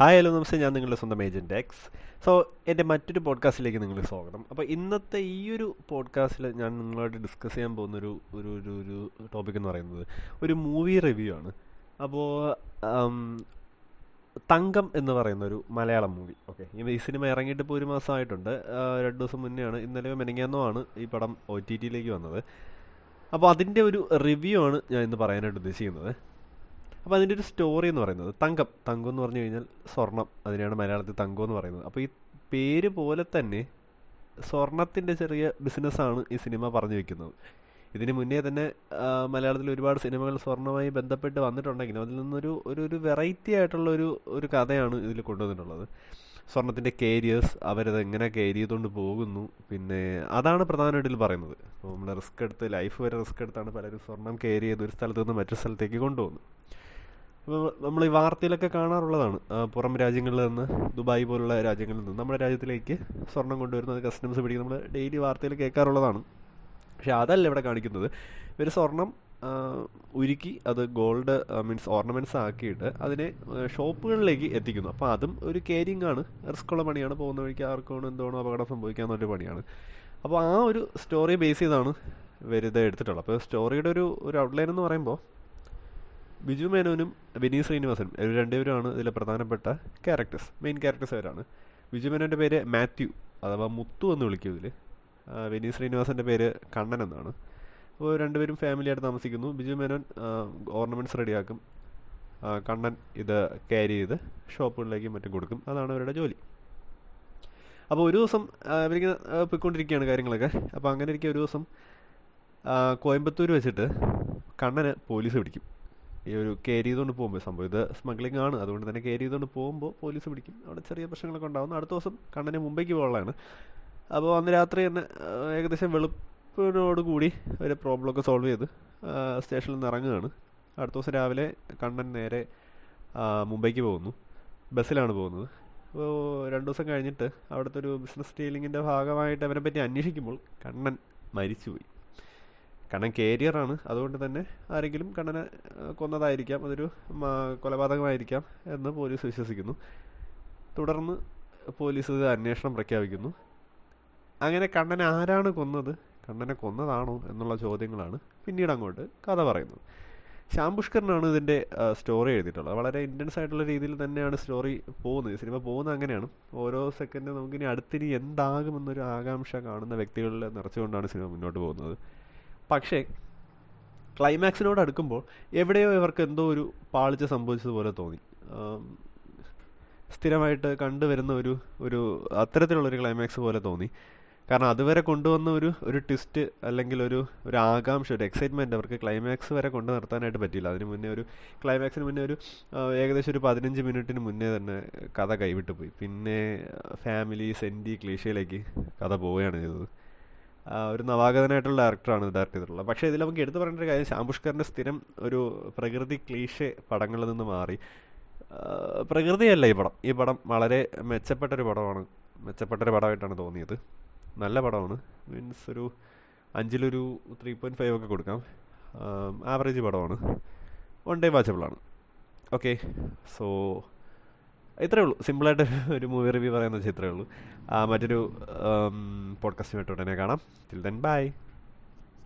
Hi hello നമസ്തേ. ഞാൻ നിങ്ങളുടെ സ്വന്തം ഏജന്റ് എക്സ് സോ എന്റെ മറ്റൊരു പോഡ്കാസ്റ്റിലേക്ക് നിങ്ങൾ സ്വാഗതം. അപ്പോൾ ഇന്നത്തെ ഈ ഒരു പോഡ്കാസ്റ്റിൽ ഞാൻ നിങ്ങളോട് ഡിസ്കസ് ചെയ്യാൻ പോകുന്നൊരു ഒരു ഒരു ഒരു ടോപ്പിക് എന്ന് പറയുന്നത് ഒരു മൂവി റിവ്യൂ ആണ്. അപ്പോൾ തങ്കം എന്ന് പറയുന്ന ഒരു മലയാളം മൂവി ഓക്കെ ഈ സിനിമ ഇറങ്ങിയിട്ട് ഇപ്പോൾ ഒരു മാസമായിട്ടുണ്ട് രണ്ട് ദിവസം മുന്നെയാണ്. ഇന്നലെ മെനങ്ങാന്നോ ആണ് ഈ പടം ഒ ടി ടിയിലേക്ക് വന്നത്. അപ്പോൾ അതിന്റെ ഒരു റിവ്യൂ ആണ് ഞാൻ ഇന്ന് പറയാനായിട്ട് ഉദ്ദേശിക്കുന്നത്. അപ്പോൾ അതിന്റെ ഒരു സ്റ്റോറി എന്ന് പറയുന്നത്. തങ്കം. തങ്കം എന്ന് പറഞ്ഞു കഴിഞ്ഞാൽ സ്വർണം. അതിനെയാണ് മലയാളത്തിൽ തങ്കം എന്ന് പറയുന്നത്. അപ്പോൾ ഈ പേര് പോലെ തന്നെ സ്വർണത്തിന്റെ ചെറിയ ബിസിനസ്സാണ് ഈ സിനിമ പറഞ്ഞു വെക്കുന്നത്. ഇതിന് മുന്നേ തന്നെ മലയാളത്തിൽ ഒരുപാട് സിനിമകൾ സ്വർണവുമായി ബന്ധപ്പെട്ട് വന്നിട്ടുണ്ടെങ്കിലും അതിൽ നിന്നൊരു ഒരു ഒരു വെറൈറ്റി ആയിട്ടുള്ള ഒരു ഒരു കഥയാണ് ഇതിൽ കൊണ്ടുവന്നിട്ടുള്ളത്. സ്വർണത്തിന്റെ കേരിയേഴ്സ് അവരത് എങ്ങനെ കെയർ ചെയ്തുകൊണ്ട് പോകുന്നു. പിന്നെ അതാണ് പ്രധാനമായിട്ട് ഇതിൽ പറയുന്നത്. നമ്മൾ റിസ്ക് എടുത്ത് ലൈഫ് വരെ റിസ്ക് എടുത്താണ് പലരും സ്വർണം കെയർ ചെയ്ത് ഒരു സ്ഥലത്ത് നിന്ന് മറ്റൊരു സ്ഥലത്തേക്ക് നമ്മൾ ഈ വാർത്തയിലൊക്കെ കാണാറുള്ളതാണ്. പുറം രാജ്യങ്ങളിൽ നിന്ന് ദുബായ് പോലുള്ള രാജ്യങ്ങളിൽ നിന്ന്. നമ്മുടെ രാജ്യത്തിലേക്ക് സ്വർണം കൊണ്ടുവരുന്നത് കസ്റ്റംസ് പിടിക്കും. നമ്മൾ ഡെയിലി വാർത്തയിൽ കേൾക്കാറുള്ളതാണ്. പക്ഷെ അതല്ല ഇവിടെ കാണിക്കുന്നത്. ഇവർ സ്വർണം ഉരുക്കി അത് ഗോൾഡ് മീൻസ് ഓർണമെന്റ്സ് ആക്കിയിട്ട് അതിനെ ഷോപ്പുകളിലേക്ക് എത്തിക്കുന്നു. അപ്പോൾ അതും ഒരു കേരിങ് ആണ് റിസ്ക്കുള്ള പണിയാണ്. പോകുന്ന വഴിക്ക് ആർക്കാണ് എന്തോണോ അപകടം സംഭവിക്കാമെന്നൊരു പണിയാണ്. അപ്പോൾ ആ ഒരു സ്റ്റോറി ബേസ് ചെയ്താണ് ഇവരിത് എടുത്തിട്ടുള്ളത്. അപ്പോൾ സ്റ്റോറിയുടെ ഒരു ഒരു ഔട്ട്ലൈൻ എന്ന് പറയുമ്പോൾ ബിജു മേനോനും വിനീത് ശ്രീനിവാസനും ഇവർ രണ്ടുപേരുമാണ് ഇതിലെ പ്രധാനപ്പെട്ട ക്യാരക്ടേഴ്സ് മെയിൻ ക്യാരക്ടേഴ്സ് അവരാണ് ബിജു മേനോന്റെ പേര് മാത്യു അഥവാ മുത്തു എന്ന് വിളിക്കും ഇതിൽ വിനീത് ശ്രീനിവാസന്റെ പേര് കണ്ണൻ എന്നാണ്. അപ്പോൾ രണ്ടുപേരും ഫാമിലിയായിട്ട് താമസിക്കുന്നു. ബിജു മേനോൻ ഓർണമെന്റ്സ് റെഡിയാക്കും കണ്ണൻ ഇത് ക്യാരി ചെയ്ത് ഷോപ്പുകളിലേക്കും മറ്റും കൊടുക്കും. അതാണ് അവരുടെ ജോലി. അപ്പോൾ ഒരു ദിവസം ഇവരിങ്ങനെ പോയിക്കൊണ്ടിരിക്കുകയാണ് കാര്യങ്ങളൊക്കെ. അപ്പോൾ അങ്ങനെ ഇരിക്കുക ഒരു ദിവസം കോയമ്പത്തൂർ വെച്ചിട്ട് കണ്ണന് പോലീസ് പിടിക്കും. ഈ ഒരു കയറി ചെയ്തുകൊണ്ട് പോകുമ്പോൾ സംഭവം ഇത് സ്മഗ്ലിംഗ് ആണ്. അതുകൊണ്ട് തന്നെ കയറി ചെയ്തുകൊണ്ട് പോകുമ്പോൾ പോലീസ് പിടിക്കും. അവിടെ ചെറിയ പ്രശ്നങ്ങളൊക്കെ ഉണ്ടാകുന്നു അടുത്ത ദിവസം കണ്ണന് മുംബൈക്ക് പോകാനുള്ളതാണ്. അപ്പോൾ അന്ന് രാത്രി തന്നെ ഏകദേശം വെളുപ്പിനോട് കൂടി ഒരു പ്രോബ്ലമൊക്കെ സോൾവ് ചെയ്ത് സ്റ്റേഷനിൽ നിന്ന് ഇറങ്ങുകയാണ്. അടുത്ത ദിവസം രാവിലെ കണ്ണൻ നേരെ മുംബൈക്ക് പോകുന്നു. ബസ്സിലാണ് പോകുന്നത്. അപ്പോൾ രണ്ട് ദിവസം കഴിഞ്ഞിട്ട് അവിടുത്തെ ഒരു ബിസിനസ് ഡീലിങ്ങിന്റെ ഭാഗമായിട്ട് അവനെ പറ്റി അന്വേഷിക്കുമ്പോൾ കണ്ണൻ മരിച്ചുപോയി. കണ്ണൻ കേരിയറാണ് അതുകൊണ്ട് തന്നെ ആരെങ്കിലും കണ്ണനെ കൊന്നതായിരിക്കാം. അതൊരു കൊലപാതകമായിരിക്കാം എന്ന് പോലീസ് വിശ്വസിക്കുന്നു. തുടർന്ന് പോലീസ് ഇത് അന്വേഷണം പ്രഖ്യാപിക്കുന്നു. അങ്ങനെ കണ്ണനെ ആരാണ് കൊന്നത്? കണ്ണനെ കൊന്നതാണോ എന്നുള്ള ചോദ്യങ്ങളാണ് പിന്നീട് അങ്ങോട്ട് കഥ പറയുന്നത്. ശ്യാം പുഷ്കറിനാണ് ഇതിന്റെ സ്റ്റോറി എഴുതിയിട്ടുള്ളത്. വളരെ ഇന്റൻസ് ആയിട്ടുള്ള രീതിയിൽ തന്നെയാണ് സ്റ്റോറി പോകുന്നത്. സിനിമ പോകുന്നത് അങ്ങനെയാണ്. ഓരോ സെക്കൻഡ് നമുക്കിനി അടുത്തിനി എന്താകുമെന്നൊരു ആകാംക്ഷ കാണുന്ന വ്യക്തികളിൽ നിറച്ചുകൊണ്ടാണ് സിനിമ മുന്നോട്ട് പോകുന്നത്. പക്ഷേ ക്ലൈമാക്സിനോട് അടുക്കുമ്പോൾ എവിടെയോ ഇവർക്ക് എന്തോ ഒരു പാളിച്ച സംഭവിച്ചതുപോലെ തോന്നി. സ്ഥിരമായിട്ട് കണ്ടുവരുന്ന ഒരു ഒരു അത്തരത്തിലുള്ളൊരു ക്ലൈമാക്സ് പോലെ തോന്നി. കാരണം അതുവരെ കൊണ്ടുവന്ന ഒരു ഒരു ട്വിസ്റ്റ് അല്ലെങ്കിൽ ഒരു ഒരു ആകാംക്ഷ ഒരു എക്സൈറ്റ്മെന്റ് അവർക്ക് ക്ലൈമാക്സ് വരെ കൊണ്ടു നിർത്താനായിട്ട് പറ്റിയില്ല. അതിന് മുന്നേ ഒരു ക്ലൈമാക്സിന് മുന്നേ ഒരു ഏകദേശം ഒരു പതിനഞ്ച് മിനിറ്റിന് മുന്നേ തന്നെ കഥ കൈവിട്ട് പോയി. പിന്നെ ഫാമിലി സെന്റി ക്ലീഷയിലേക്ക് കഥ പോവുകയാണ് ചെയ്തത്. ഒരു നവാഗതനായിട്ടുള്ള ഡയറക്ടറാണ് ഡയറക്ട് ചെയ്തിട്ടുള്ളത്. പക്ഷേ ഇതിൽ നമുക്ക് എടുത്തു പറയേണ്ട ഒരു കാര്യം ശ്യാം പുഷ്കറിന്റെ സ്ഥിരം ഒരു പ്രകൃതി ക്ലീഷെ പടങ്ങളിൽ നിന്ന് മാറി. പ്രകൃതിയല്ല ഈ പടം. ഈ പടം വളരെ മെച്ചപ്പെട്ടൊരു പടമാണ്. മെച്ചപ്പെട്ടൊരു പടമായിട്ടാണ് തോന്നിയത്. നല്ല പടമാണ്. മീൻസ് ഒരു അഞ്ചിലൊരു ത്രീ പോയിന്റ് ഫൈവ് ഒക്കെ കൊടുക്കാം. ആവറേജ് പടമാണ്. വൺ ഡേ വാച്ചബിളാണ് ഓക്കെ സോ ഇത്രയേ ഉള്ളൂ. സിമ്പിളായിട്ട് ഒരു മൂവി റിവ്യൂ പറയുന്ന വെച്ചാൽ ഇത്രേ ഉള്ളൂ. മറ്റൊരു പോഡ്കാസ്റ്റുമായിട്ട് ഉടനെ കാണാം. Till then bye